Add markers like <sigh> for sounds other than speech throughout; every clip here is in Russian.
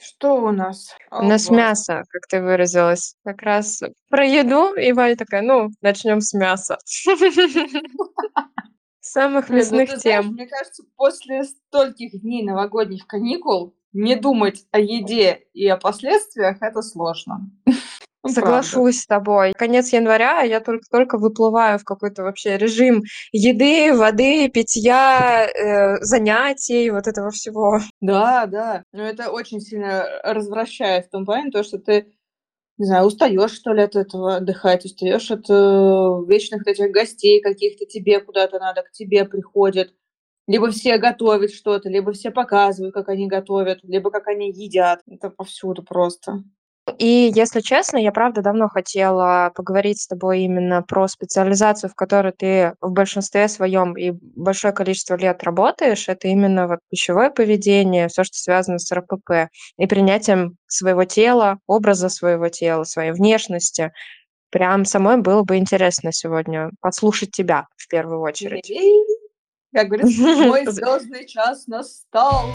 Что у нас? У нас мясо, как ты выразилась. Как раз про еду, и Валя такая: "Ну, начнем с мяса". <laughs> Самых ну мясных тем. мне кажется, после стольких дней новогодних каникул не думать о еде и о последствиях- это сложно. Ну, правда. Соглашусь с тобой. Конец января, а я только-только выплываю в какой-то вообще режим еды, воды, питья, э, занятий, вот этого всего. Да, да. Но это очень сильно развращает в том плане, то, что ты, не знаю, устаёшь, что ли, от этого отдыхать, устаёшь от, э, вечных этих гостей каких-то, тебе куда-то надо, к тебе приходят. Либо все готовят что-то, либо все показывают, как они готовят, либо как они едят. Это повсюду просто. И, если честно, я правда давно хотела поговорить с тобой именно про специализацию, в которой ты в большинстве своем и большое количество лет работаешь. Это именно вот пищевое поведение, всё, что связано с РПП и принятием своего тела, образа своего тела, своей внешности. Прям самой было бы интересно сегодня послушать тебя в первую очередь. Как говорится, мой З <laughs> звёздный час настал.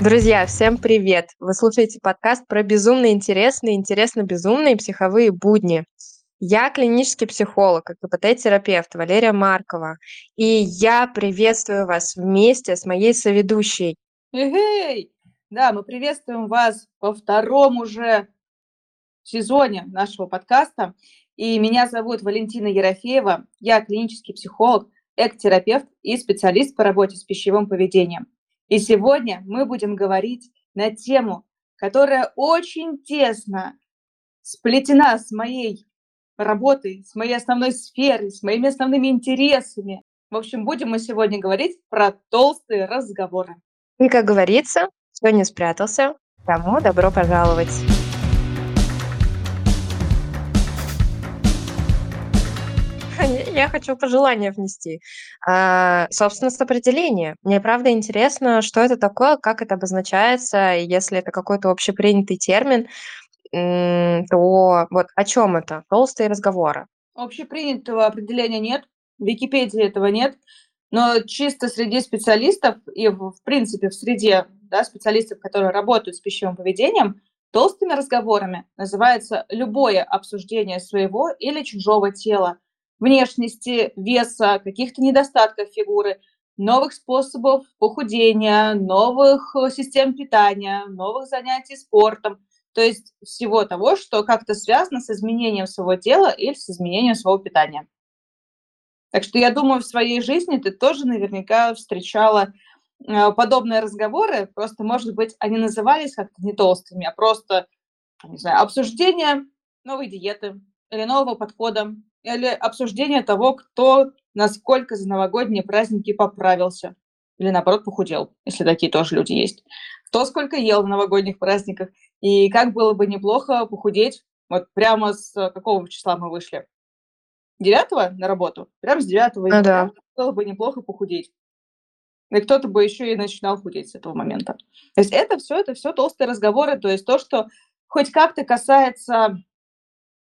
Друзья, всем привет! Вы слушаете подкаст про безумно интересные, интересно-безумные психовые будни. Я клинический психолог, КПТ-терапевт Валерия Маркова, и я приветствую вас вместе с моей соведущей. Эгей! Да, мы приветствуем вас во 2 уже сезоне нашего подкаста. И меня зовут Валентина Ерофеева. Я клинический психолог, экотерапевт и специалист по работе с пищевым поведением. И сегодня мы будем говорить на тему, которая очень тесно сплетена с моей работой, с моей основной сферой, с моими основными интересами. В общем, будем мы сегодня говорить про толстые разговоры. И, как говорится, не спрятался, тому добро пожаловать. Я хочу пожелание внести. А, собственно, с определения. Мне правда интересно, что это такое, как это обозначается, если это какой-то общепринятый термин, то вот о чём это? Толстые разговоры. Общепринятого определения нет, в Википедии этого нет, но чисто среди специалистов и в принципе в среде, да, специалистов, которые работают с пищевым поведением, толстыми разговорами называется любое обсуждение своего или чужого тела, внешности, веса, каких-то недостатков фигуры, новых способов похудения, новых, э, систем питания, новых занятий спортом. То есть всего того, что как-то связано с изменением своего тела или с изменением своего питания. Так что я думаю, в своей жизни ты тоже наверняка встречала, э, подобные разговоры. Просто, может быть, они назывались как-то не толстыми, а просто, не знаю, обсуждение новой диеты или нового подхода, или обсуждение того, кто насколько за новогодние праздники поправился или, наоборот, похудел, если такие тоже люди есть. Кто сколько ел на новогодних праздниках и как было бы неплохо похудеть. Вот прямо с какого числа мы вышли? 9 на работу? Прям с 9 Ну января да. было бы неплохо похудеть. И кто-то бы ещё и начинал худеть с этого момента. То есть это всё это всё толстые разговоры, то есть то, что хоть как-то касается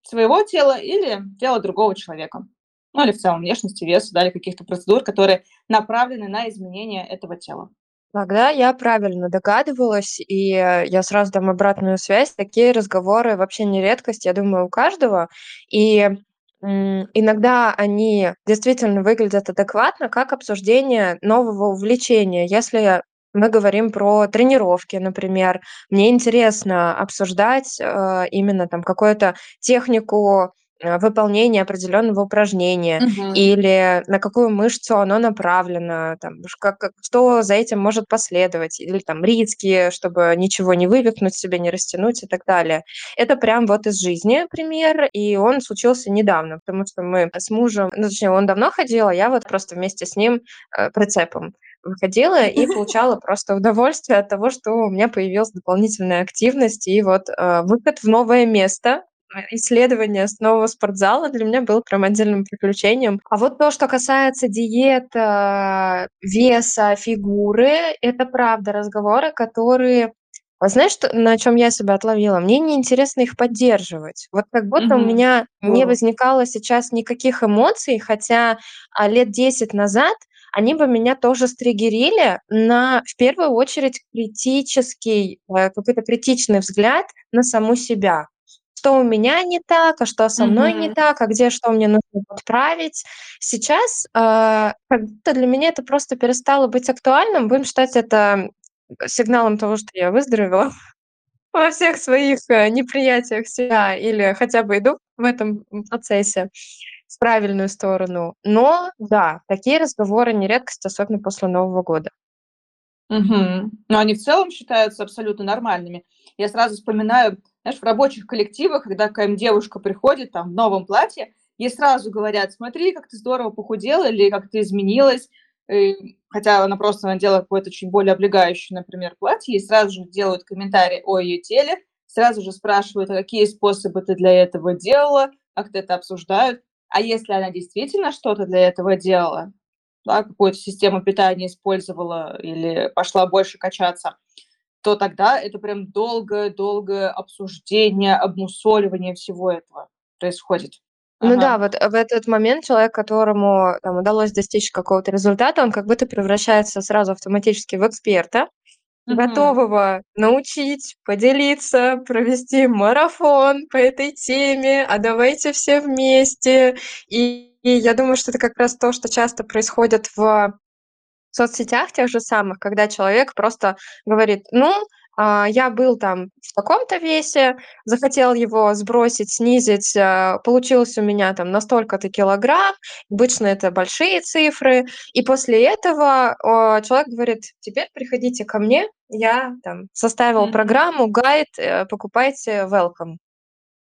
своего тела или тела другого человека. Ну, или в целом внешности, веса, да, или каких-то процедур, которые направлены на изменение этого тела. Тогда я правильно догадывалась, и я сразу дам обратную связь. Такие разговоры вообще не редкость, я думаю, у каждого. И, иногда они действительно выглядят адекватно, как обсуждение нового увлечения. Если мы говорим про тренировки, например, мне интересно обсуждать, э, именно там какую-то технику, э, выполнения определённого упражнения Мгм. или на какую мышцу оно направлено, там, как как что за этим может последовать, или там риски, чтобы ничего не вывихнуть себе, не растянуть и так далее. Это прям вот из жизни пример, и он случился недавно, потому что мы с мужем, ну, точнее, он давно ходил, а я вот просто вместе с ним, э, прицепом выходила и <laughs> получала просто удовольствие от того, что у меня появилась дополнительная активность. И вот, э, выход в новое место, э, исследование с нового спортзала для меня было прям отдельным приключением. А вот то, что касается диет, а, веса, фигуры- это правда разговоры, которые А знаешь, что на чём я себя отловила? Мне неинтересно их поддерживать. Вот как будто у Мгм. меня не возникало сейчас никаких эмоций, хотя, а, лет 10 назад они бы меня тоже стриггерили на, в первую очередь, критический, э, какой-то критичный взгляд на саму себя. Что у меня не так, а что со мной не Мгм. так, а где что мне нужно подправить. Сейчас, а, как будто для меня это просто перестало быть актуальным. Будем считать это, э, сигналом того, что я выздоровела <laughs> во всех своих, э, неприятиях себя или хотя бы иду в этом, процессе в правильную сторону. Но да, такие разговоры не редкость, особенно после Нового года. Мгм. Но они в целом считаются абсолютно нормальными. Я сразу вспоминаю, знаешь, в рабочих коллективах, когда какая-нибудь девушка приходит там в новом платье, ей сразу говорят: "Смотри, как ты здорово похудела" или "Как ты изменилась". Э, хотя она просто надела какое-то чуть более облегающее, например, платье, ей сразу же делают комментарий о её теле, сразу же спрашивают: "А какие способы ты для этого делала?" Как-то это обсуждают. А если она действительно что-то для этого делала, да, какую-то систему питания использовала или пошла больше качаться, то тогда это прям долгое-долгое обсуждение, обмусоливание всего этого происходит. Ну да, Ага. вот, э, в этот момент человек, которому там удалось достичь какого-то результата, он как будто превращается сразу автоматически в эксперта, Мгм. готового научить, поделиться, провести марафон по этой теме, а давайте все вместе. И я думаю, что это как раз то, что часто происходит в соцсетях тех же самых, когда человек просто говорит: "Ну, я был там в таком-то весе, захотел его сбросить, снизить, а, получилось у меня там на столько-то килограмм". Обычно это большие цифры. И после этого, а, человек говорит: "Теперь приходите ко мне, я там составил Мгм. программу, гайд, э, покупайте, welcome".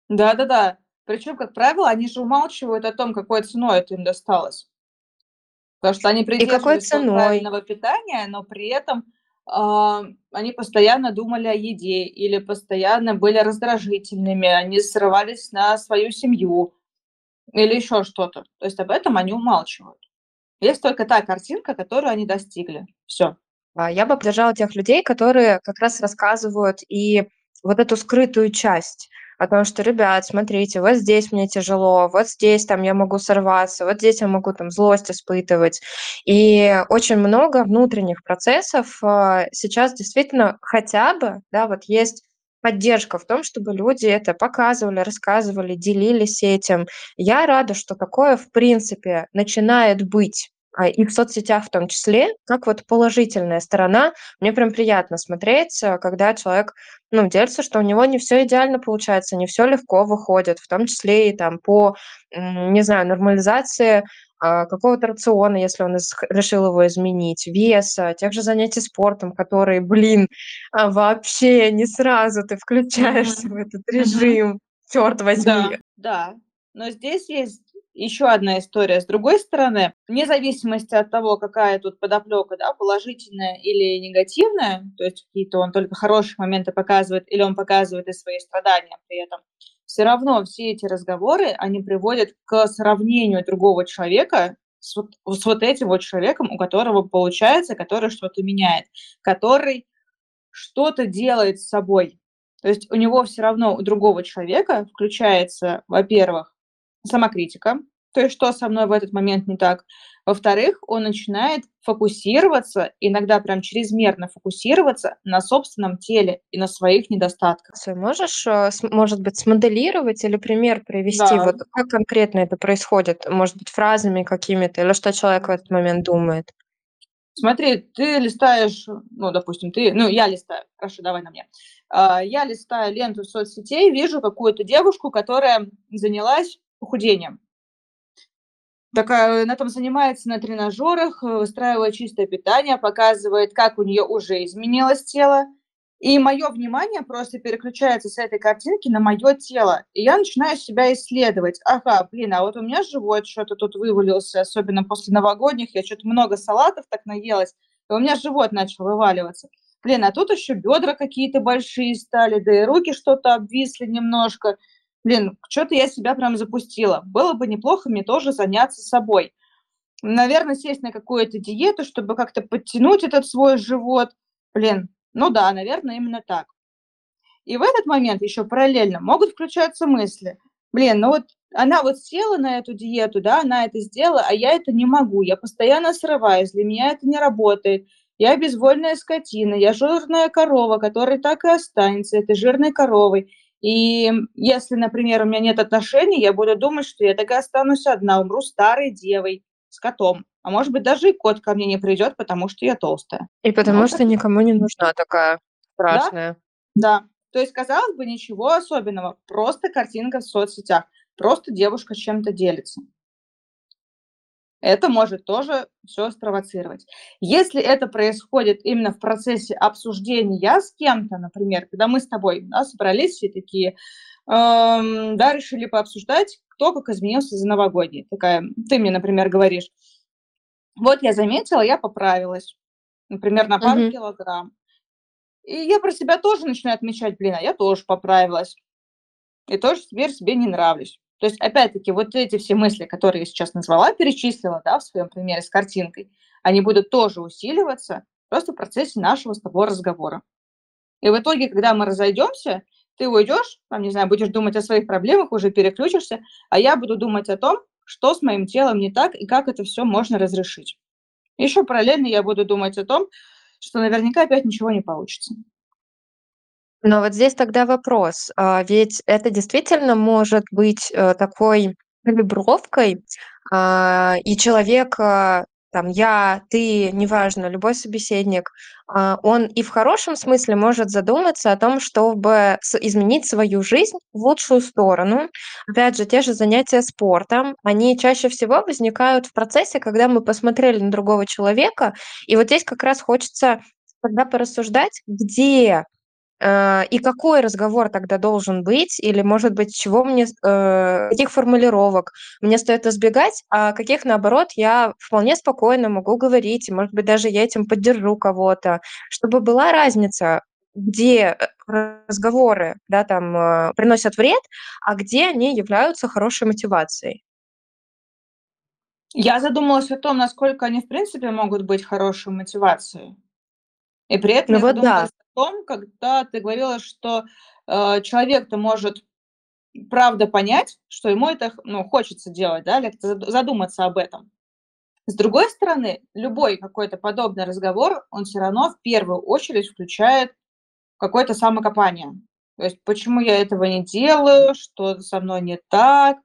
Да-да-да. Причём, как правило, они же умалчивают о том, какой ценой это им досталось. Потому что они ценой? правильного питания, но при этом, а, они постоянно думали о еде или постоянно были раздражительными, они срывались на свою семью или ещё что-то. То есть об этом они умалчивают. Есть только та картинка, которую они достигли. Всё. А, я бы поддержала тех людей, которые как раз рассказывают и вот эту скрытую часть о том, что: "Ребят, смотрите, вот здесь мне тяжело, вот здесь там я могу сорваться, вот здесь я могу там злость испытывать". И очень много внутренних процессов, а, сейчас действительно хотя бы, да, вот есть поддержка в том, чтобы люди это показывали, рассказывали, делились этим. Я рада, что такое в принципе начинает быть, и в соцсетях в том числе, как вот положительная сторона. Мне прям приятно смотреть, а, когда человек, ну, делится, что у него не всё идеально получается, не всё легко выходит, в том числе и там по, не знаю, нормализации, а, какого-то рациона, если он решил его изменить, веса, тех же занятий спортом, которые, блин, а, вообще не сразу ты включаешься в этот режим, чёрт возьми. Да, да. Но здесь есть ещё одна история с другой стороны. Вне зависимости от того, какая тут подоплёка, да, положительная или негативная, то есть какие-то он только хорошие моменты показывает или он показывает и свои страдания при этом, всё равно все эти разговоры, они приводят к сравнению другого человека с вот с вот этим вот человеком, у которого получается, который что-то меняет, который что-то делает с собой. То есть у него всё равно, у другого человека включается, во-первых, самокритика, то есть что со мной в этот момент не так. Во-вторых, он начинает фокусироваться, иногда прям чрезмерно фокусироваться на собственном теле и на своих недостатках. Ся можешь, с может быть, смоделировать или пример привести? Да. Вот как конкретно это происходит? Может быть, фразами какими-то или что человек в этот момент думает? Смотри, ты листаешь, ну, допустим, ты, ну, я листаю, хорошо, давай на мне. А, я листаю ленту соцсетей, вижу какую-то девушку, которая занялась похудением. Такая, она там занимается на тренажёрах, выстраивает чистое питание, показывает, как у неё уже изменилось тело. И моё внимание просто переключается с этой картинки на моё тело. И я начинаю себя исследовать. Ага, блин, а вот у меня живот чё-то тут вывалился, особенно после новогодних. Я чё-то много салатов так наелась, и у меня живот начал вываливаться. Блин, а тут ещё бёдра какие-то большие стали, да и руки что-то обвисли немножко. Блин, чё-то я себя прям запустила. Было бы неплохо мне тоже заняться собой. Наверно, сесть на какую-то диету, чтобы как-то подтянуть этот свой живот. Блин, ну да, наверно, именно так. И в этот момент еще параллельно могут включаться мысли. Блин, ну вот она вот села на эту диету, да, она это сделала, а я это не могу, я постоянно срываюсь, для меня это не работает. Я безвольная скотина, я жирная корова, которая так и останется этой жирной коровой. И если, например, у меня нет отношений, я буду думать, что я так и останусь одна, умру старой девой с котом. А может быть, даже и кот ко мне не придет, потому что я толстая. И потому вот что никому не нужна такая страшная. Да, да. То есть, казалось бы, ничего особенного, просто картинка в соцсетях, просто девушка чем-то делится. Это может тоже все спровоцировать. Если это происходит именно в процессе обсуждения с кем-то, например, когда мы с тобой да, собрались все такие, эм, да, решили пообсуждать, кто как изменился за новогодний. Такая, ты мне, например, говоришь, вот я заметила, я поправилась, например, на пару mm-hmm. килограмм. И я про себя тоже начинаю отмечать, блин, а я тоже поправилась. И тоже теперь себе не нравлюсь. То есть, опять-таки, вот эти все мысли, которые я сейчас назвала, перечислила, да, в своем примере с картинкой, они будут тоже усиливаться просто в процессе нашего с тобой разговора. И в итоге, когда мы разойдемся, ты уйдешь, там, не знаю, будешь думать о своих проблемах, уже переключишься, а я буду думать о том, что с моим телом не так и как это все можно разрешить. Еще параллельно я буду думать о том, что наверняка опять ничего не получится. Но вот здесь тогда вопрос, а, ведь это действительно может быть, э, такой калибровкой, а, и человек, а, там я, ты, неважно, любой собеседник, он и в хорошем смысле может задуматься о том, чтобы изменить свою жизнь в лучшую сторону. Опять же, те же занятия спортом, они чаще всего возникают в процессе, когда мы посмотрели на другого человека, и вот здесь как раз хочется тогда порассуждать, где и какой разговор тогда должен быть? Или, может быть, чего мне, э, каких формулировок мне стоит избегать, а каких, наоборот, я вполне спокойно могу говорить, и, может быть, даже я этим поддержу кого-то, чтобы была разница, где э, разговоры, да, там, приносят вред, а где они являются хорошей мотивацией. Я задумалась о том, насколько они, в принципе, могут быть хорошей мотивацией. И при этом Ну я вот да том, когда ты говорила, что э, человек-то может правда понять, что ему это ну, хочется делать, да, или задуматься об этом. С другой стороны, любой какой-то подобный разговор, он все равно в первую очередь включает какое-то самокопание. То есть, почему я этого не делаю, что со мной не так,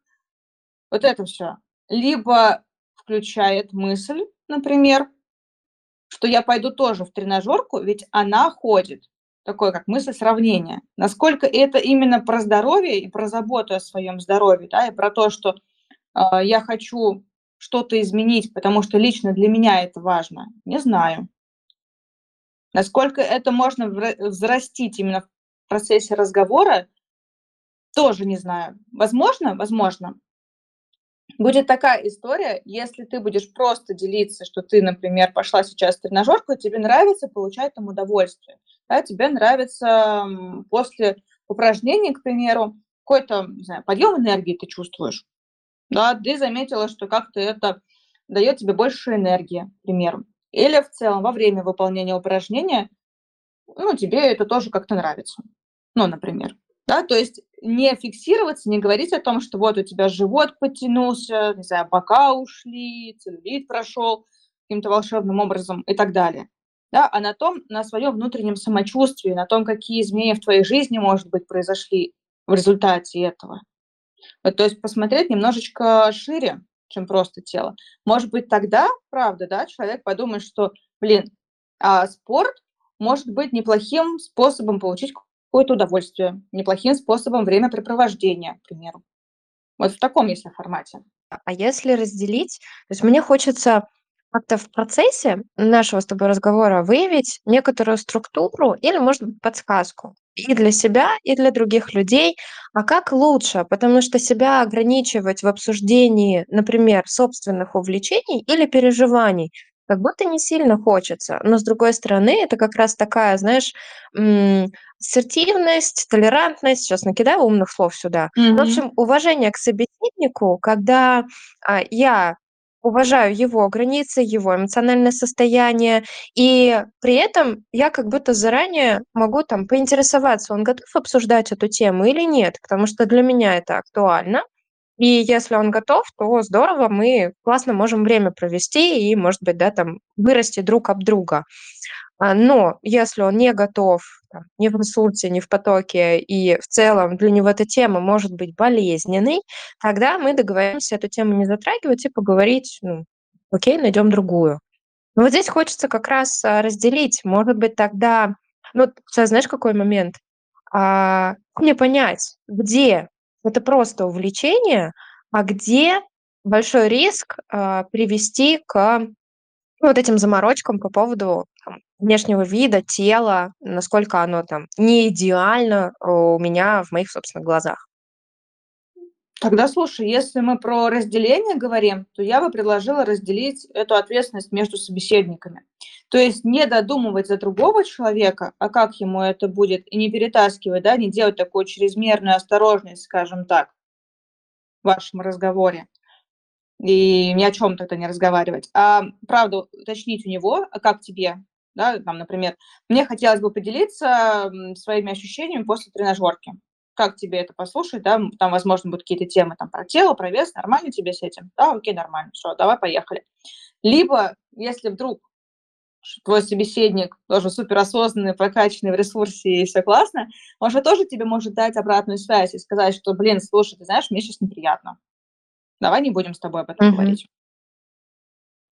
вот это все. Либо включает мысль, например, что я пойду тоже в тренажерку, ведь она ходит. Такое как мысль сравнения. Насколько это именно про здоровье и про заботу о своем здоровье, да, и про то, что э, я хочу что-то изменить, потому что лично для меня это важно, не знаю. Насколько это можно взрастить именно в процессе разговора, тоже не знаю. Возможно, возможно, Будет такая история, если ты будешь просто делиться, что ты, например, пошла сейчас в тренажерку, и тебе нравится получать там удовольствие. Да, тебе нравится после упражнений, к примеру, какой-то, не знаю, подъем энергии ты чувствуешь. Да, ты заметила, что как-то это дает тебе больше энергии, к примеру. Или в целом во время выполнения упражнения, ну, тебе это тоже как-то нравится. Ну, например. Да, то есть не фиксироваться, не говорить о том, что вот у тебя живот подтянулся, не знаю, бока ушли, целлюлит прошел каким-то волшебным образом и так далее. Да, а на том, на своем внутреннем самочувствии, на том, какие изменения в твоей жизни, может быть, произошли в результате этого. Вот, то есть посмотреть немножечко шире, чем просто тело. Может быть, тогда, правда, да, человек подумает, что, блин, а спорт может быть неплохим способом получить какое-то удовольствие, неплохим способом времяпрепровождения, к примеру. Вот в таком если формате. А если разделить, то есть мне хочется как-то в процессе нашего с тобой разговора выявить некоторую структуру или, может быть, подсказку и для себя, и для других людей. А как лучше? Потому что себя ограничивать в обсуждении, например, собственных увлечений или переживаний, как будто не сильно хочется. Но, с другой стороны, это как раз такая, знаешь, ассертивность, толерантность. Сейчас накидаю умных слов сюда. Mm-hmm. В общем, уважение к собеседнику, когда а, я уважаю его границы, его эмоциональное состояние, и при этом я как будто заранее могу там поинтересоваться, он готов обсуждать эту тему или нет, потому что для меня это актуально. И если он готов, то здорово, мы классно можем время провести и, может быть, да, там вырасти друг об друга. А, но если он не готов, там, не в ресурсе, не в потоке, и в целом для него эта тема может быть болезненной, тогда мы договоримся эту тему не затрагивать и поговорить, ну, окей, найдем другую. Но вот здесь хочется как раз а, разделить. Может быть, тогда... Ну, сейчас знаешь, какой момент? А, мне понять, где это просто увлечение, а где большой риск а, привести к ну, вот этим заморочкам по поводу там, внешнего вида, тела, насколько оно там не идеально у меня в моих собственных глазах. Тогда слушай, если мы про разделение говорим, то я бы предложила разделить эту ответственность между собеседниками. То есть не додумывать за другого человека, а как ему это будет, и не перетаскивать, да, не делать такую чрезмерную осторожность, скажем так, в вашем разговоре и ни о чем тогда не разговаривать. А правду уточнить у него, а как тебе, да, там, например, мне хотелось бы поделиться своими ощущениями после тренажерки. Как тебе это послушать, да, там, возможно, будут какие-то темы там про тело, про вес, нормально тебе с этим? Да, окей, нормально, все, давай, поехали. Либо, если вдруг твой собеседник тоже суперосознанный, прокачанный в ресурсе и все классно, он же тоже тебе может дать обратную связь и сказать, что, блин, слушай, ты знаешь, мне сейчас неприятно. Давай не будем с тобой об этом mm-hmm. говорить.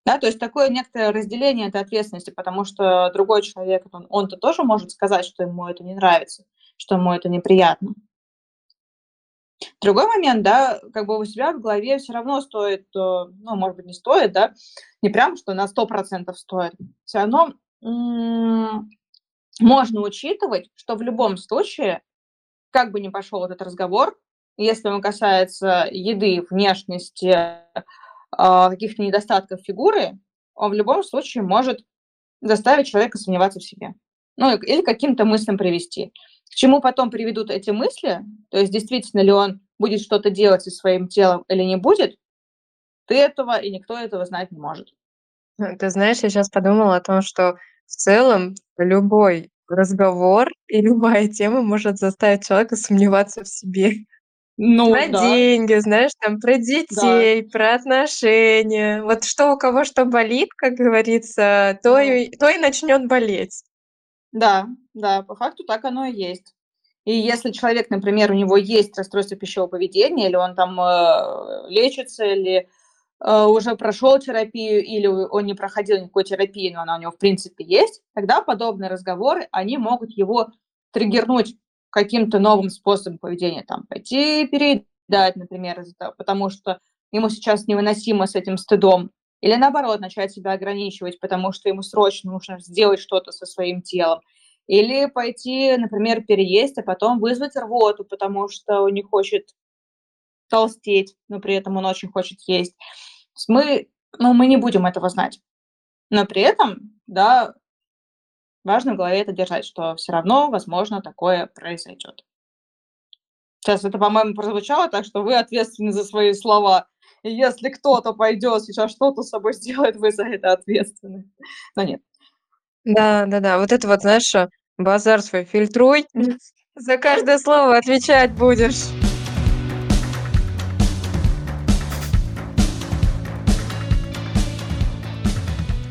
Да, то есть такое некоторое разделение этой ответственности, потому что другой человек, он, он-то тоже может сказать, что ему это не нравится, что ему это неприятно. Другой момент, да, как бы у себя в голове все равно стоит, э, ну, может быть, не стоит, да, не прям, что на 100% стоит, все равно м- можно учитывать, что в любом случае, как бы ни пошел этот разговор, если он касается еды, внешности, а, каких-то недостатков фигуры, он в любом случае может заставить человека сомневаться в себе. Ну, или каким-то мыслям привести. К чему потом приведут эти мысли, то есть действительно ли он будет что-то делать со своим телом или не будет, ты этого и никто этого знать не может. Ну, ты знаешь, я сейчас подумала о том, что в целом любой разговор и любая тема может заставить человека сомневаться в себе. Ну Про да, деньги, знаешь, там про да, детей, про отношения. Вот что у кого что болит, как говорится, то и то и начнет болеть. да, да, по факту так оно и есть. И если человек, например, у него есть расстройство пищевого поведения, или он там э, лечится, или э, уже прошел терапию, или он не проходил никакой терапии, но она у него в принципе есть, тогда подобные разговоры, они могут его триггернуть каким-то новым способом поведения, там, пойти переедать, например, потому что ему сейчас невыносимо с этим стыдом, или наоборот, начать себя ограничивать, потому что ему срочно нужно сделать что-то со своим телом. Или пойти, например, переесть, а потом вызвать рвоту, потому что он не хочет толстеть, но при этом он очень хочет есть. мы, ну, мы не будем этого знать. Но при этом, да, Важно в голове это держать, что все равно, возможно, такое произойдет. Сейчас это, по-моему, прозвучало так, что вы ответственны за свои слова. И если кто-то пойдет сейчас что-то с собой сделает, вы за это ответственны. Но нет. Да, да, да. Вот это вот, знаешь, базар свой фильтруй. <laughs> За каждое слово отвечать будешь.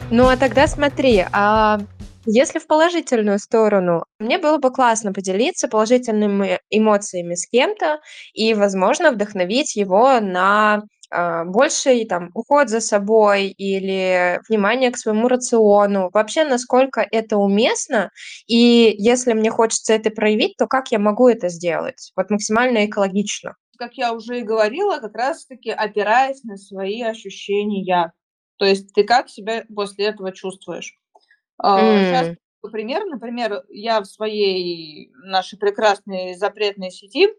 Ну, а тогда смотри, а если в положительную сторону, мне было бы классно поделиться положительными эмоциями с кем-то и, возможно, вдохновить его на а, больший там уход за собой или внимание к своему рациону. Вообще, насколько это уместно, и если мне хочется это проявить, то как я могу это сделать? Вот максимально экологично. Как я уже и говорила, как раз-таки опираясь на свои ощущения. То есть ты как себя после этого чувствуешь? Сейчас М. пример. Например, я в своей нашей прекрасной запретной сети, а,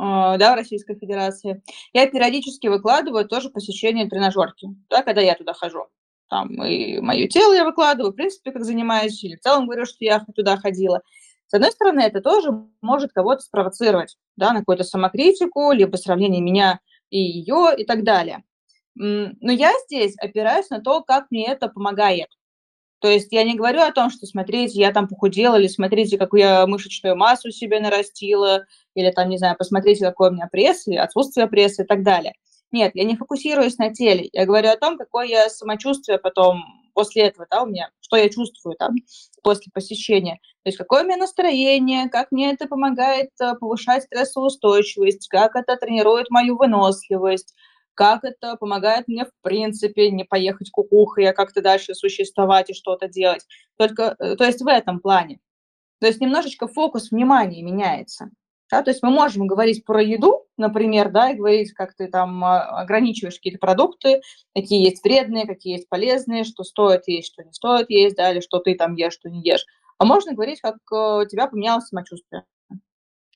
да, в Российской Федерации, я периодически выкладываю тоже посещение тренажерки, да, когда я туда хожу. Там и мое тело я выкладываю, в принципе, как занимаюсь, или в целом говорю, что я туда ходила. С одной стороны, это тоже может кого-то спровоцировать, да, на какую-то самокритику, либо сравнение меня и ее и так далее. Но я здесь опираюсь на то, как мне это помогает. То есть я не говорю о том, что смотрите, я там похудела, или смотрите, какую я мышечную массу себе нарастила, или там, не знаю, посмотрите, какой у меня пресс, или отсутствие пресса и так далее. Нет, я не фокусируюсь на теле. Я говорю о том, какое я самочувствие потом после этого, да, у меня, что я чувствую там после посещения. То есть какое у меня настроение, как мне это помогает э, повышать стрессоустойчивость, как это тренирует мою выносливость, как это помогает мне в принципе не поехать кукухой, а как-то дальше существовать и что-то делать. Только, э, то есть в этом плане. То есть немножечко фокус внимания меняется. Да, то есть мы можем говорить про еду, например, да, и говорить, как ты там а, ограничиваешь какие-то продукты, какие есть вредные, какие есть полезные, что стоит есть, что не стоит есть, да, или что ты там ешь, что не ешь. А можно говорить, как э, у тебя поменялось самочувствие.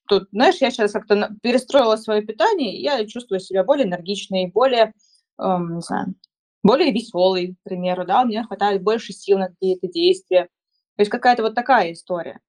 Тут, знаешь, я сейчас как-то перестроила свое питание, и я чувствую себя более энергичной, более, эм, не знаю, более веселой, к примеру, да, мне хватает больше сил на какие-то действия. То есть какая-то вот такая история.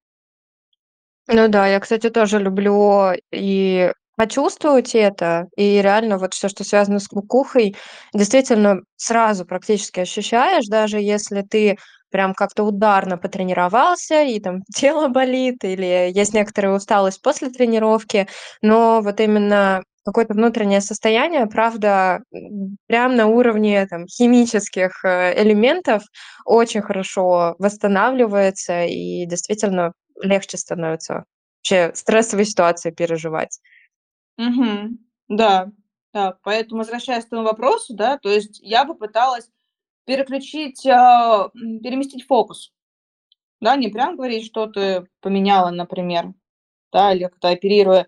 Ну да, я, кстати, тоже люблю и почувствовать это, и реально вот все, что связано с кукухой, действительно сразу практически ощущаешь, даже если ты прям как-то ударно потренировался, и там <laughs> тело болит, или есть некоторая усталость после тренировки, но вот именно какое-то внутреннее состояние, правда, прям на уровне там химических э, элементов очень хорошо восстанавливается и действительно легче становится вообще стрессовые ситуации переживать. Мгм. Да, да. Поэтому, возвращаясь к твоему вопросу, да, то есть я бы пыталась переключить, а, переместить фокус. Да, не прям говорить, что ты поменяла, например, да, или как-то оперируя,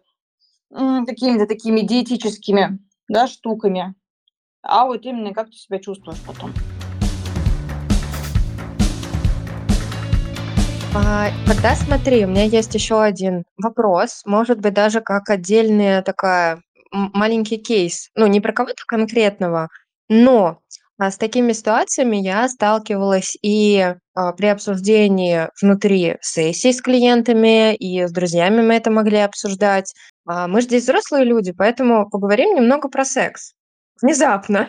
какими-то такими диетическими, да, штуками, а вот именно как ты себя чувствуешь потом. А, тогда смотри, у меня есть еще один вопрос, может быть, даже как отдельная такая маленький кейс. Ну, не про кого-то конкретного, но, а, с такими ситуациями я сталкивалась и, а, при обсуждении внутри сессий с клиентами, и с друзьями мы это могли обсуждать. А, мы ж здесь взрослые люди, поэтому поговорим немного про секс. Внезапно.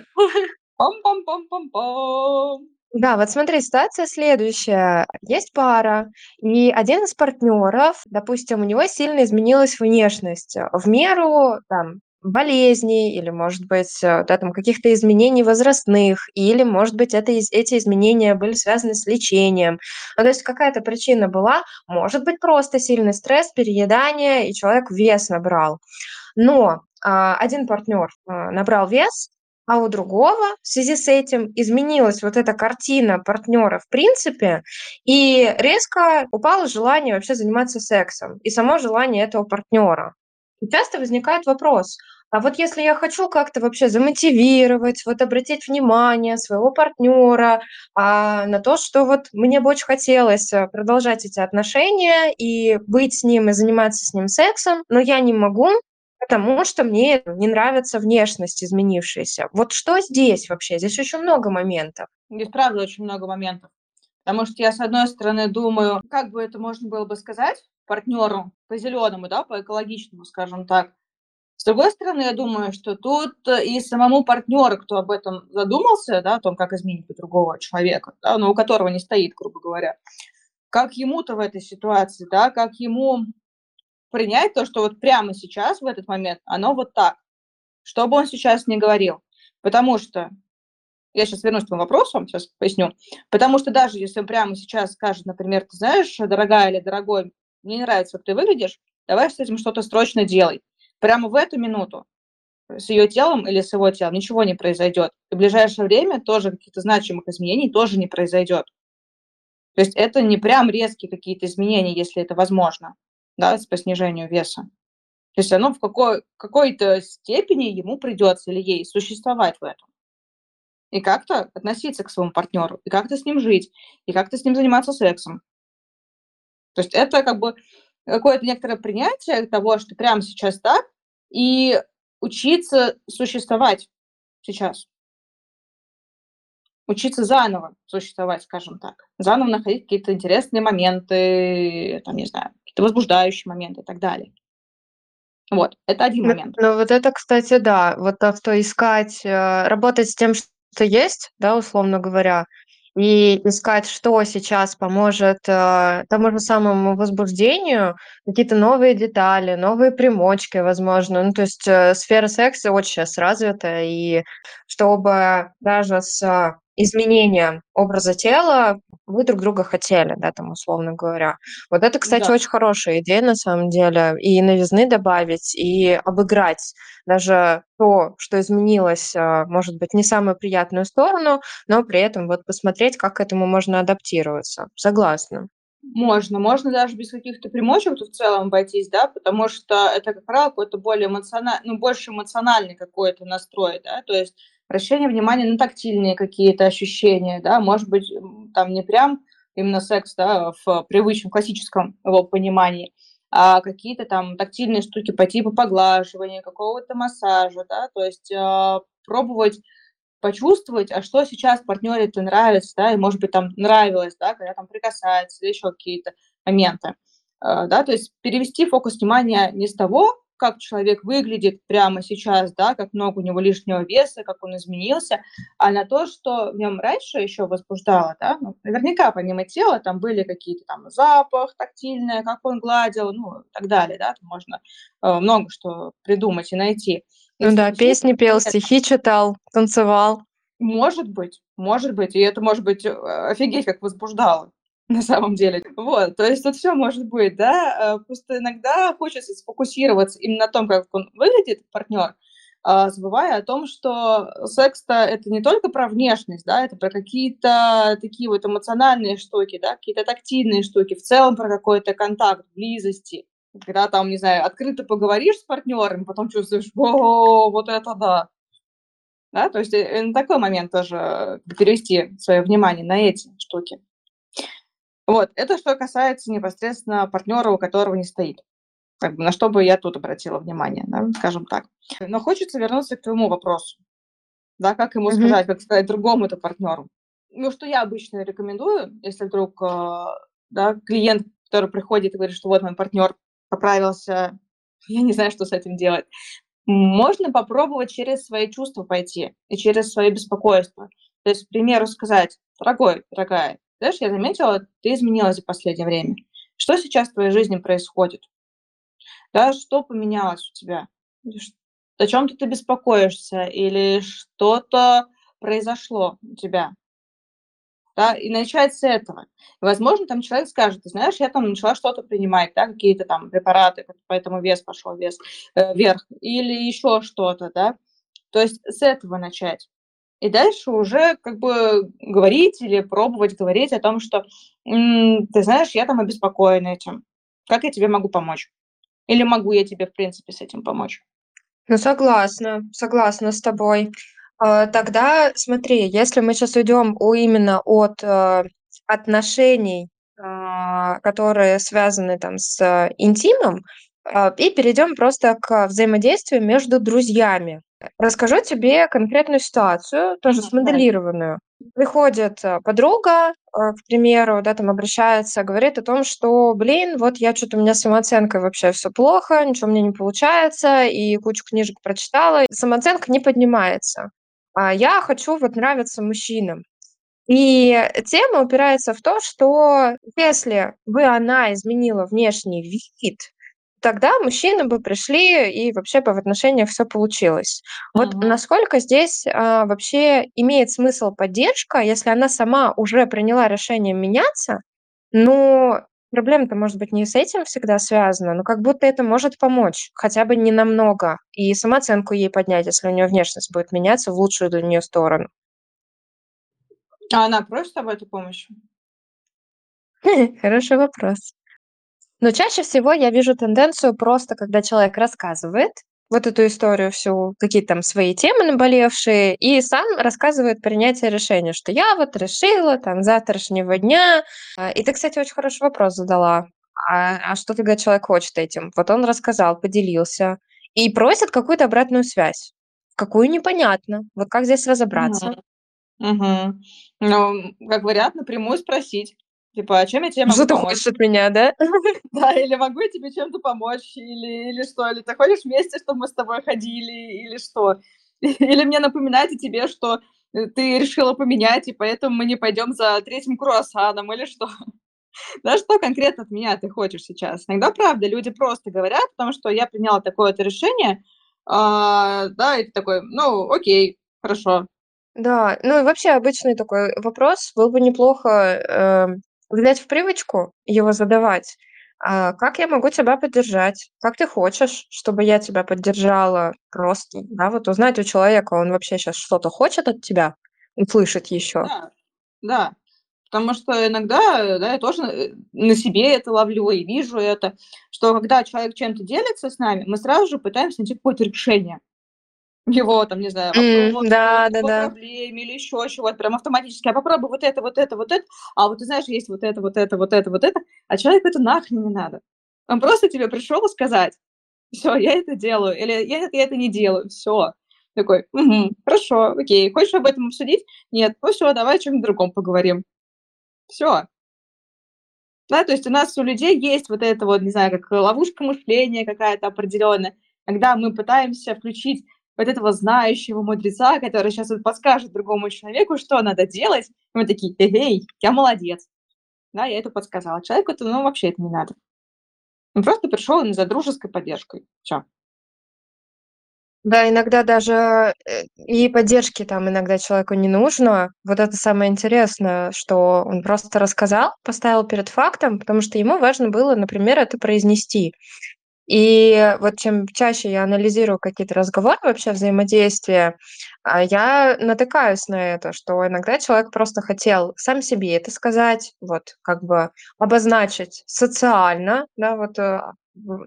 Пам пам пам пам пам. Да, вот смотри, ситуация следующая. Есть пара, и один из партнеров, допустим, у него сильно изменилась внешность в меру там болезней или, может быть, э, да, там каких-то изменений возрастных, или, может быть, это эти изменения были связаны с лечением. Ну, то есть какая-то причина была, может быть, просто сильный стресс, переедание, и человек вес набрал. Но, а, один партнер, а, набрал вес, а у другого в связи с этим изменилась вот эта картина партнера в принципе, и резко упало желание вообще заниматься сексом, и само желание этого партнера. И часто возникает вопрос: а вот если я хочу как-то вообще замотивировать, вот обратить внимание своего партнера а, на то, что вот мне бы очень хотелось, э, продолжать эти отношения и быть с ним, и заниматься с ним сексом, но я не могу, Потому что мне не нравится внешность изменившаяся. Вот что здесь вообще? Здесь очень много моментов. Здесь правда очень много моментов. Потому что я, с одной стороны, думаю, как бы это можно было бы сказать партнеру по зеленому, да, по экологичному, скажем так. С другой стороны, я думаю, что тут и самому партнеру, кто об этом задумался, да, о том, как изменить другого человека, да, но у которого не стоит, грубо говоря, как ему-то в этой ситуации, да, как ему принять то, что вот прямо сейчас, в этот момент, оно вот так, что бы он сейчас не говорил. Потому что, я сейчас вернусь к твоему вопросу, сейчас поясню, потому что даже если он прямо сейчас скажет, например, ты знаешь, дорогая или дорогой, мне не нравится, как ты выглядишь, давай с этим что-то срочно делай. Прямо в эту минуту с ее телом или с его телом ничего не произойдет. И в ближайшее время тоже каких-то значимых изменений тоже не произойдет. То есть это не прям резкие какие-то изменения, если это возможно да, по снижению веса. То есть оно в какой, какой-то степени ему придется или ей существовать в этом. И как-то относиться к своему партнеру, и как-то с ним жить, и как-то с ним заниматься сексом. То есть это как бы какое-то некоторое принятие того, что прямо сейчас так, и учиться существовать сейчас. Учиться заново существовать, скажем так. Заново находить какие-то интересные моменты, там, не знаю, какие-то возбуждающие моменты и так далее. Вот, это один Ну момент. ну вот это, кстати, да. Вот то, что искать, э, работать с тем, что есть, да, условно говоря, и искать, что сейчас поможет, э, тому же самому возбуждению, какие-то новые детали, новые примочки, возможно. Ну, то есть, э, сфера секса очень щас развита, и чтобы даже с изменением образа тела вы друг друга хотели, да, там, условно говоря. Вот это, кстати, Да. очень хорошая идея на самом деле. И новизны добавить, и обыграть даже то, что изменилось, а, может быть, не самую приятную сторону, но при этом вот посмотреть, как к этому можно адаптироваться. Согласна. Можно, можно даже без каких-то примочек-то в целом обойтись, да, потому что это, как правило, какой-то более эмоциона ну, больше эмоциональный какой-то настрой, да, то есть обращение внимания на тактильные какие-то ощущения, да, может быть, там не прям именно секс, да, в привычном классическом его понимании, а какие-то там тактильные штуки по типу поглаживания, какого-то массажа, да, то есть, а, пробовать почувствовать, а что сейчас партнёре-то нравится, да, и, может быть, там нравилось, да, когда там прикасается или ещё какие-то моменты. А, да, то есть перевести фокус внимания не с того, как человек выглядит прямо сейчас, да, как много у него лишнего веса, как он изменился, а на то, что в нём раньше ещё возбуждало, да. Ну, наверняка помимо тела там были какие-то там запах тактильный, как он гладил, ну, и так далее, да. Там можно, э, много что придумать и найти. Ну Если да, песни пел, стихи читал, танцевал. Может быть, может быть, и это может быть, э, офигеть как возбуждало на самом деле. Вот, то есть тут всё может быть, да. Э, просто иногда хочется сфокусироваться именно на том, как он выглядит, партнёр, а, забывая о том, что секс-то- это не только про внешность, да, это про какие-то такие вот эмоциональные штуки, да, какие-то тактильные штуки, в целом про какой-то контакт, близости. Когда там, не знаю, открыто поговоришь с партнёром, потом чувствуешь: "О, вот это да!" Да, то есть, э, на такой момент тоже перевести своё внимание на эти штуки. Вот, это что касается непосредственно партнёра, у которого не стоит. Как бы на что бы я тут обратила внимание, да, скажем так. Но хочется вернуться к твоему вопросу. Да, как ему Мгм. сказать, как сказать другому-то партнёру. Ну, что я обычно рекомендую, если вдруг, а, да, клиент, который приходит и говорит, что вот мой партнёр поправился, я не знаю, что с этим делать. Можно попробовать через свои чувства пойти и через свои беспокойства. То есть, к примеру, сказать: "Дорогой, дорогая, знаешь, я заметила, ты изменилась за последнее время. Что сейчас в твоей жизни происходит? Да, что поменялось у тебя? О чём-то ты беспокоишься или что-то произошло у тебя?" Да, и начать с этого. Возможно, там человек скажет: "Ты знаешь, я там начала что-то принимать, да, какие-то там препараты, поэтому вес пошёл вес э, вверх". Или ещё что-то, да. То есть с этого начать. И дальше уже как бы говорить или пробовать говорить о том, что, "Ты знаешь, я там обеспокоена этим. Как я тебе могу помочь? Или могу я тебе, в принципе, с этим помочь?" Ну, согласна, согласна с тобой. А, тогда смотри, если мы щас уйдём у именно от, э, отношений, а, которые связаны там с интимом, а, и перейдём просто к взаимодействию между друзьями. Расскажу тебе конкретную ситуацию, тоже смоделированную. Приходит, э, подруга, э, к примеру, да, там обращается, говорит о том, что: "Блин, вот я чё-то у меня с самооценкой вообще всё плохо, ничего у меня не получается, и кучу книжек прочитала, самооценка не поднимается. А я хочу вот нравиться мужчинам". И тема упирается в то, что если бы она изменила внешний вид, тогда мужчины бы пришли, и вообще бы в отношениях всё получилось. Вот Мгм. насколько здесь, а, вообще имеет смысл поддержка, если она сама уже приняла решение меняться, но проблема-то может быть не с этим всегда связана, но как будто это может помочь, хотя бы ненамного, и самооценку ей поднять, если у неё внешность будет меняться в лучшую для неё сторону. А она просит об этой помощи? <laughs> Хороший вопрос. Но чаще всего я вижу тенденцию просто, когда человек рассказывает вот эту историю всю, какие-то там свои темы наболевшие, и сам рассказывает принятие решения, что я вот решила там завтрашнего дня. А, и ты, кстати, очень хороший вопрос задала: а а что тогда человек хочет этим? Вот он рассказал, поделился и просит какую-то обратную связь. Какую- непонятно. Вот как здесь разобраться? Мгм. Ну, как вариант, напрямую спросить: Типа, а чем я тебе Что могу ты помочь? хочешь от меня, да? <laughs> Да, или могу я тебе чем-то помочь, или или что, или ты хочешь вместе, чтобы мы с тобой ходили, или что? <laughs> Или мне напоминать о тебе, что, э, ты решила поменять, и поэтому мы не пойдем за третьим круассаном, или что? <laughs> Да, что конкретно от меня ты хочешь сейчас? Иногда, правда, люди просто говорят, потому что я приняла такое-то решение, а, да, и ты такой: "Ну, окей, хорошо". Да, ну и вообще обычный такой вопрос. Было бы неплохо, э, взять в привычку его задавать. А, как я могу тебя поддержать? Как ты хочешь, чтобы я тебя поддержала? Просто, да, вот узнать у человека, он вообще щас что-то хочет от тебя услышать ещё? Да, да. Потому что иногда, да, я тоже, э, на себе это ловлю и вижу это, что когда человек чем-то делится с нами, мы сразу же пытаемся найти какое-то решение его там, не знаю, М, вопроса, его да-да-да. проблеме или ещё чего-то. Прям автоматически: "А попробуй вот это, вот это, вот это. А вот ты знаешь, есть вот это, вот это, вот это, вот это". А человеку это нахрен не надо. Он просто тебе пришёл сказать: "Всё, я это делаю", или "Я я это не делаю". Всё. Такой: "Мгм, хорошо, окей. Хочешь об этом обсудить? Нет. Ну всё, давай о чём-нибудь другом поговорим". Всё. Да, то есть у нас у людей есть вот это вот, не знаю, как ловушка мышления какая-то определённая, когда мы пытаемся включить вот этого знающего мудреца, который щас вот подскажет другому человеку, что надо делать. И мы такие: "Эгей, я молодец". Да, я это подсказала. Человеку это, ну, вообще это не надо. Он просто пришёл н за дружеской поддержкой. Всё. Да, иногда даже, э, и поддержки там иногда человеку не нужно. Вот это самое интересное, что он просто рассказал, поставил перед фактом, потому что ему важно было, например, это произнести. И вот чем чаще я анализирую какие-то разговоры, вообще взаимодействия, а, я натыкаюсь на это, что иногда человек просто хотел сам себе это сказать, вот как бы обозначить социально, да, вот, э,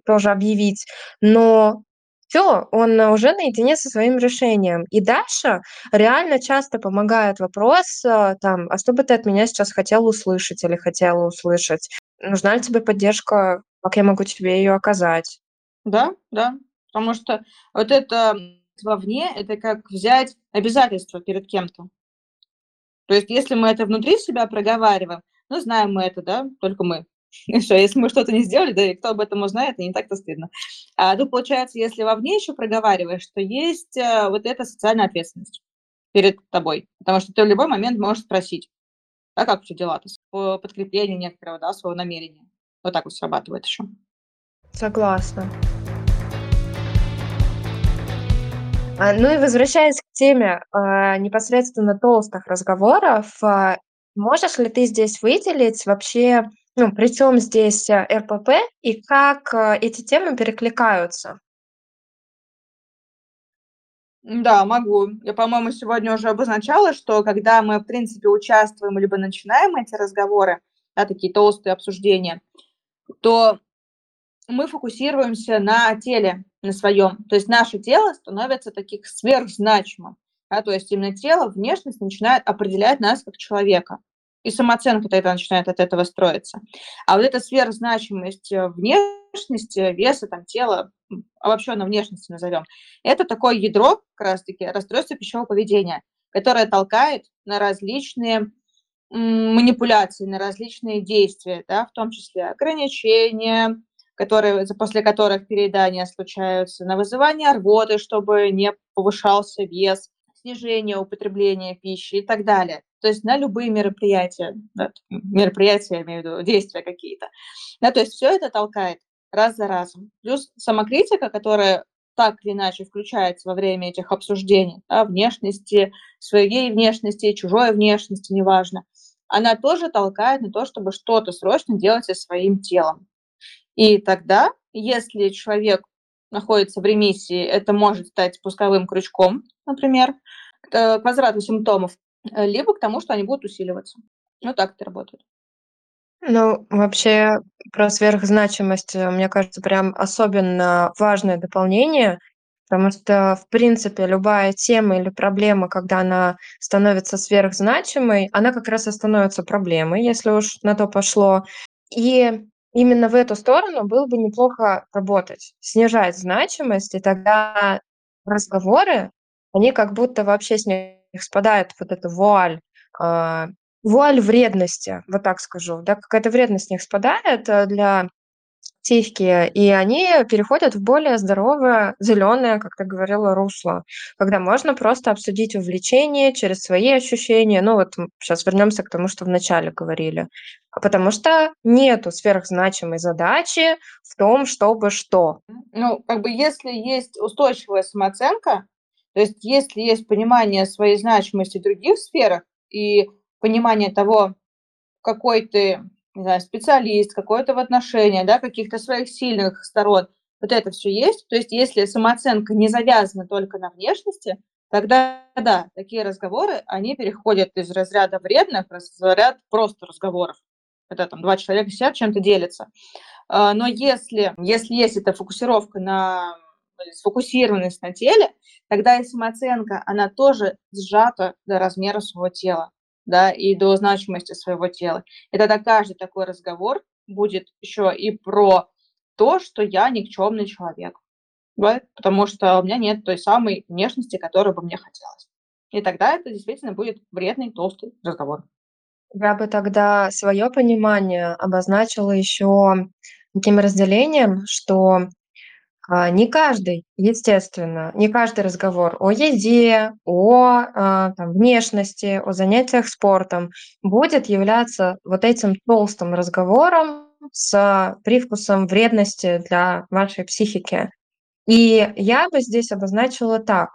тоже объявить, но всё, он уже наедине со своим решением. И дальше реально часто помогает вопрос, э, там: "А что бы ты от меня сейчас хотел услышать или хотела услышать? Нужна ли тебе поддержка? Как я могу тебе её оказать?" Да, да. Потому что вот это вовне- это как взять обязательство перед кем-то. То есть если мы это внутри себя проговариваем, ну, знаем мы это, да, только мы. <laughs> Всё. Если мы что-то не сделали, да и кто об этом узнает, и не так-то стыдно. А тут получается, если вовне ещё проговариваешь, то есть, э, вот эта социальная ответственность перед тобой. Потому что ты в любой момент можешь спросить: "А как у тя дела-то?" С по подкреплению некоторого, да, своего намерения. Вот так вот срабатывает ещё. Согласна. А, ну и возвращаясь к теме, а, непосредственно толстых разговоров, а, можешь ли ты здесь выделить вообще, ну, причём здесь, а, РПП и как, а, эти темы перекликаются? М-да, могу. Я, по-моему, сегодня уже обозначала, что когда мы, в принципе, участвуем либо начинаем эти разговоры, да, такие толстые обсуждения, то мы фокусируемся на теле на своём. То есть наше тело становится таких сверхзначимым. Да, то есть именно тело, внешность начинает определять нас как человека. И самооценка тогда начинает от этого строиться. А вот эта сверхзначимость, э, внешности, веса там, тела, м, обобщённо внешности назовём, это такое ядро, как раз таки, расстройства пищевого поведения, которое толкает на различные, манипуляции, на различные действия, да, в том числе ограничения, которые после которых переедания случаются, на вызывание рвоты, чтобы не повышался вес, снижение употребления пищи и так далее. То есть на любые мероприятия, да, мероприятия, я имею в виду, действия какие-то. Да, то есть всё это толкает раз за разом. Плюс самокритика, которая так или иначе включается во время этих обсуждений, да, внешности, своей внешности, чужой внешности, неважно, она тоже толкает на то, чтобы что-то срочно делать со своим телом. И тогда, если человек находится в ремиссии, это может стать спусковым крючком, например, к, возврату симптомов, э, либо к тому, что они будут усиливаться. Вот так это работает. Ну, вообще, про сверхзначимость, э, мне кажется, прям особенно важное дополнение, потому что, в принципе, любая тема или проблема, когда она становится сверхзначимой, она как раз и становится проблемой, если уж на то пошло. И именно в эту сторону было бы неплохо работать, снижать значимость, и тогда разговоры, они как будто вообще с них спадает вот эта вуаль, а вуаль вредности, вот так скажу, да, какая-то вредность с них спадает, э, для психики, и они переходят в более здоровое, зеленое, как ты говорила, русло, когда можно просто обсудить увлечение через свои ощущения. Ну вот сейчас вернемся к тому, что вначале говорили. А потому что нету сверхзначимой задачи в том, чтобы что. Ну, как бы если есть устойчивая самооценка, то есть если есть понимание своей значимости в других сферах и понимание того, какой ты не знаю, специалист, какой-то в отношениях, да, каких-то своих сильных сторон, вот это все есть. То есть если самооценка не завязана только на внешности, тогда да, такие разговоры, они переходят из разряда вредных в разряд просто разговоров. Когда там два человека сидят, чем-то делятся. А, но если, если есть эта фокусировка на сфокусированность на теле, тогда и самооценка, она тоже сжата до размера своего тела да, и до значимости своего тела. И тогда каждый такой разговор будет еще и про то, что я никчемный человек, да, потому что у меня нет той самой внешности, которую бы мне хотелось. И тогда это действительно будет вредный, толстый разговор. Я бы тогда свое понимание обозначила еще таким разделением, что а, не каждый, естественно, не каждый разговор о еде, о, а, там, внешности, о занятиях спортом будет являться вот этим толстым разговором с привкусом вредности для вашей психики. И я бы здесь обозначила так: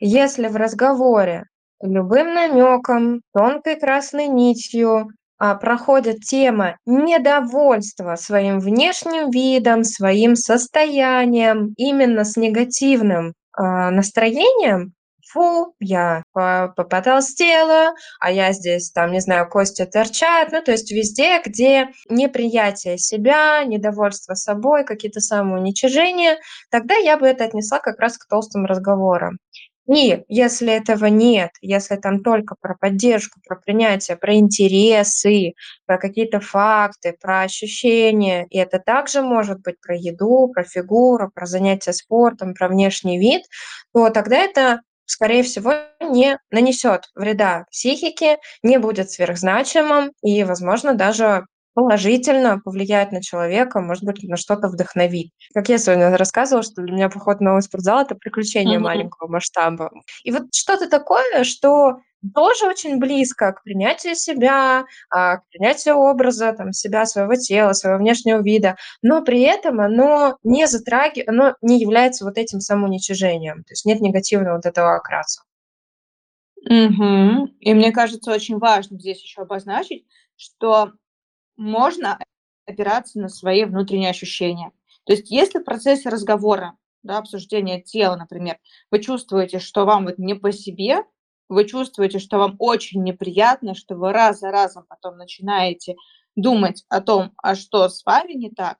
если в разговоре любым намеком, тонкой красной нитью проходит тема недовольства своим внешним видом, своим состоянием, именно с негативным а, настроением. Фу, я потолстела, а я здесь, там, не знаю, кости торчат. Ну, то есть везде, где неприятие себя, недовольство собой, какие-то самоуничижения, тогда я бы это отнесла как раз к толстым разговорам. И если этого нет, если там только про поддержку, про принятие, про интересы, про какие-то факты, про ощущения, и это также может быть про еду, про фигуру, про занятия спортом, про внешний вид, то тогда это, скорее всего, не нанесет вреда психике, не будет сверхзначимым и, возможно, даже положительно повлияет на человека, может быть, на что-то вдохновит. Как я сегодня рассказывала, что для меня поход в новый спортзал- это приключение Мгм. маленького масштаба. И вот что-то такое, что тоже очень близко к принятию себя, а, к принятию образа, там, себя, своего тела, своего внешнего вида, но при этом оно не затраги оно не является вот этим самоуничижением, то есть нет негативного вот этого окраса. Мгм. И мне кажется, очень важно здесь еще обозначить, что можно опираться на свои внутренние ощущения. То есть если в процессе разговора, да, обсуждения тела, например, вы чувствуете, что вам вот не по себе, вы чувствуете, что вам очень неприятно, что вы раз за разом потом начинаете думать о том, а что с вами не так,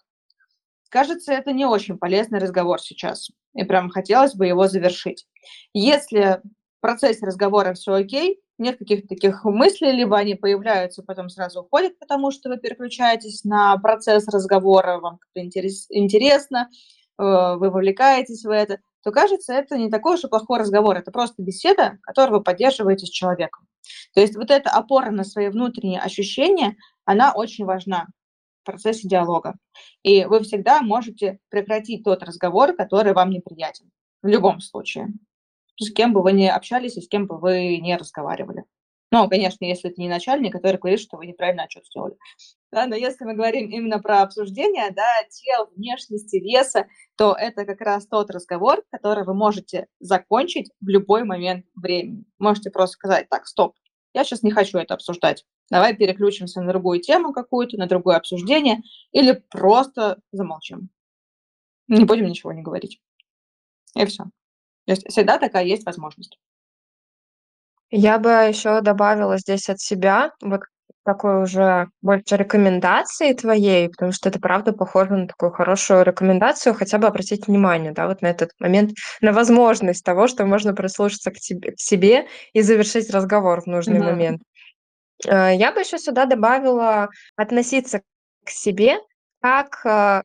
кажется, это не очень полезный разговор сейчас. И прям хотелось бы его завершить. Если процессе разговора все окей, нет каких-то таких мыслей, либо они появляются, потом сразу уходят, потому что вы переключаетесь на процесс разговора, вам как-то интерес, интересно, э, вы вовлекаетесь в это, то кажется, это не такой уж и плохой разговор, это просто беседа, которую вы поддерживаете с человеком. То есть вот эта опора на свои внутренние ощущения, она очень важна в процессе диалога. И вы всегда можете прекратить тот разговор, который вам неприятен. В любом случае с кем бы вы ни общались и с кем бы вы не разговаривали. Ну, конечно, если это не начальник, который говорит, что вы неправильно отчет сделали. Да, но если мы говорим именно про обсуждение да, тел, внешности, веса, то это как раз тот разговор, который вы можете закончить в любой момент времени. Можете просто сказать, так, стоп, я сейчас не хочу это обсуждать. Давай переключимся на другую тему какую-то, на другое обсуждение, или просто замолчим. Не будем ничего не говорить. И все. То есть всегда такая есть возможность. Я бы еще добавила здесь от себя вот такой уже больше рекомендации твоей, потому что это правда похоже на такую хорошую рекомендацию, хотя бы обратить внимание, да, вот на этот момент, на возможность того, что можно прислушаться к тебе к себе и завершить разговор в нужный Мгм. момент. Э, я бы еще сюда добавила относиться к себе как, э,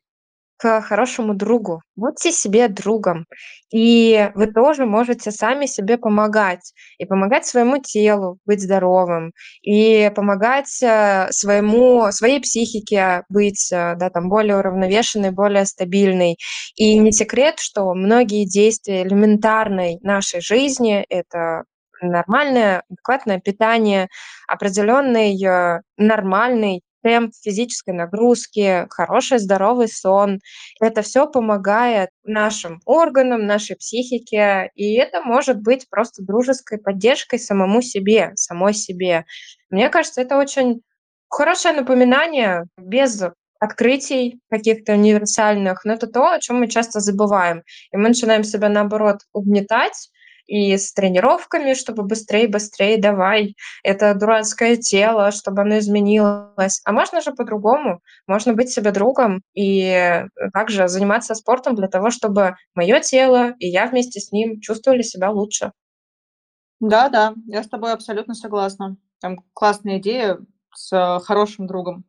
к хорошему другу. Будьте себе другом, и вы тоже можете сами себе помогать. И помогать своему телу быть здоровым, и помогать, э, своему своей психике быть, э, да, там более уравновешенной, более стабильной. И не секрет, что многие действия элементарной нашей жизни- это нормальное, адекватное питание, определенный, э, нормальный темп физической нагрузки, хороший здоровый сон. Это все помогает нашим органам, нашей психике, и это может быть просто дружеской поддержкой самому себе, самой себе. Мне кажется, это очень хорошее напоминание без открытий каких-то универсальных, но это то, о чем мы часто забываем. И мы начинаем себя, наоборот, угнетать, и с тренировками, чтобы быстрее, быстрее, давай, это дурацкое тело, чтобы оно изменилось. А можно же по-другому. Можно быть себе другом и также заниматься спортом для того, чтобы мое тело и я вместе с ним чувствовали себя лучше. Да-да, я с тобой абсолютно согласна. Там классная идея с хорошим другом.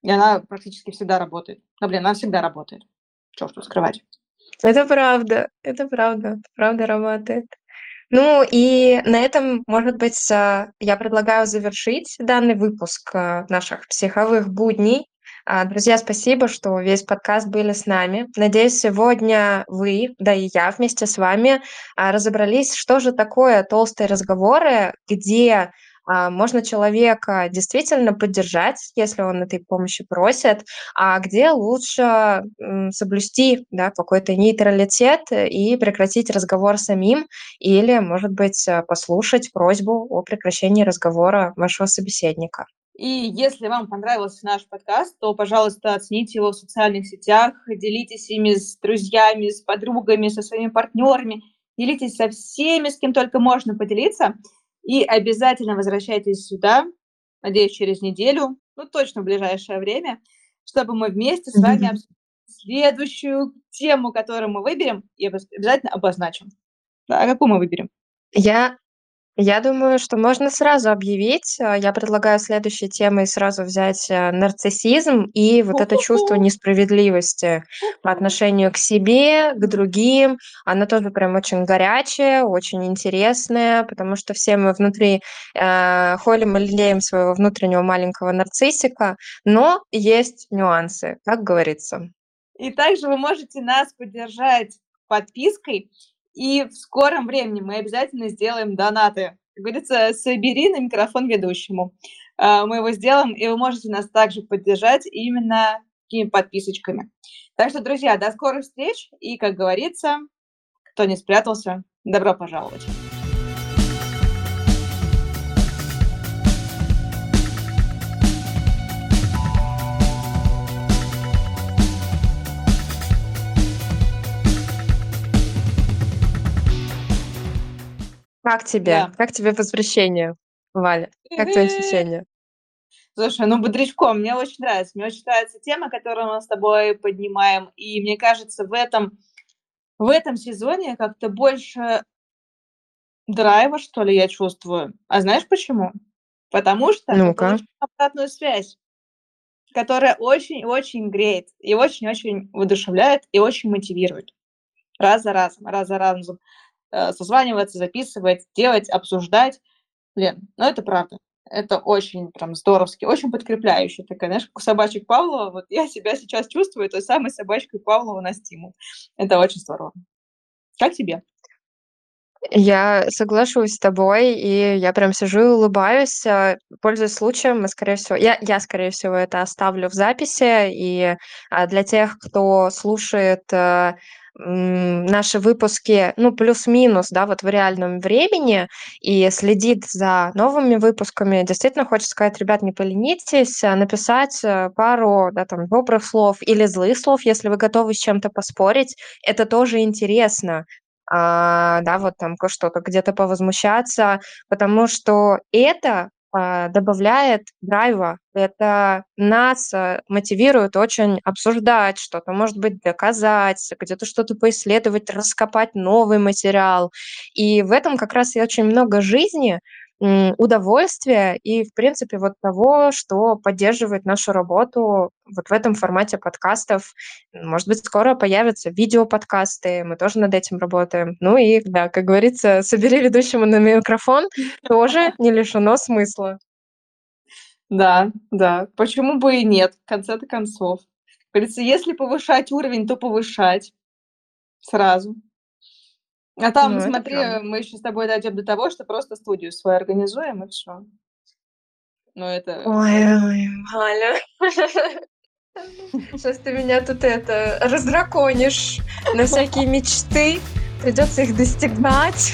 И она практически всегда работает. Да, блин, она всегда работает. Уж тут скрывать. Это правда, это правда, правда работает. Ну и на этом, может быть, а, я предлагаю завершить данный выпуск а, наших психовых будней. А, друзья, спасибо, что весь подкаст были с нами. Надеюсь, сегодня вы, да и я вместе с вами разобрались, что же такое толстые разговоры, где а, можно человека действительно поддержать, если он этой помощи просит, а где лучше соблюсти да, какой-то нейтралитет и прекратить разговор самим, или, может быть, э, послушать просьбу о прекращении разговора вашего собеседника. И если вам понравился наш подкаст, то, пожалуйста, оцените его в социальных сетях, делитесь ими с друзьями, с подругами, со своими партнерами, делитесь со всеми, с кем только можно поделиться. И обязательно возвращайтесь сюда, надеюсь, через неделю, ну, точно в ближайшее время, чтобы мы вместе с вами обсудили следующую тему, которую мы выберем, и обязательно обозначим. Да, а какую мы выберем? Я я думаю, что можно сразу объявить. Э, я предлагаю следующей темой сразу взять, э, нарциссизм и вот это чувство несправедливости по отношению к себе, к другим. Оно тоже прям очень горячее, очень интересное, потому что все мы внутри, э, холим и лелеем своего внутреннего маленького нарциссика, но есть нюансы, как говорится. И также вы можете нас поддержать подпиской и в скором времени мы обязательно сделаем донаты. Как говорится, собери на микрофон ведущему. А, мы его сделаем, и вы можете нас также поддержать именно такими подписочками. Так что, друзья, до скорых встреч. И, как говорится, кто не спрятался, добро пожаловать. Как тебе? Да. Как тебе возвращение, Валя? Как твои ощущения? Слушай, ну бодрячком, мне очень нравится. Мне очень нравится тема, которую мы с тобой поднимаем. И мне кажется, в этом, в этом сезоне как-то больше драйва, что ли, я чувствую. А знаешь почему? Потому что Ну-ка. обратную связь, которая очень-очень греет, и очень-очень воодушевляет, и очень мотивирует. Раз за разом, раз за разом. Э, созваниваться, записывать, делать, обсуждать. Блин, ну это правда. Это очень прям здоровски, очень подкрепляюще. Такая, знаешь, как у собачек Павлова. Вот я себя сейчас чувствую той самой собачкой Павлова на стимул. Это очень здорово. Как тебе? Я соглашусь с тобой, и я прям сижу и улыбаюсь. Э, пользуясь случаем, мы, скорее всего, я, я, скорее всего, это оставлю в записи. И а, для тех, кто слушает э, наши выпуски, ну, плюс-минус, да, вот в реальном времени и следит за новыми выпусками, действительно хочется сказать, ребят, не поленитесь, а написать э, пару, да, там, добрых слов или злых слов, если вы готовы с чем-то поспорить. Это тоже интересно. А, да, вот там что-то где-то повозмущаться, потому что это добавляет драйва. Это нас а, мотивирует очень обсуждать что-то, может быть, доказать, где-то что-то поисследовать, раскопать новый материал. И в этом как раз и очень много жизни, удовольствия и, в принципе, вот того, что поддерживает нашу работу вот в этом формате подкастов. Может быть, скоро появятся видеоподкасты, мы тоже над этим работаем. Ну и, да, как говорится, собери ведущему на микрофон, тоже не лишено смысла. Да, да, почему бы и нет, в конце-то концов. Говорится, если повышать уровень, то повышать сразу. А там, Ну, это смотри, правда. мы еще с тобой дойдем до того, что просто студию свою организуем, и все. Ну, это... Ой, ой, Галя. Сейчас ты меня тут это раздраконишь на всякие мечты. Придется их достигать.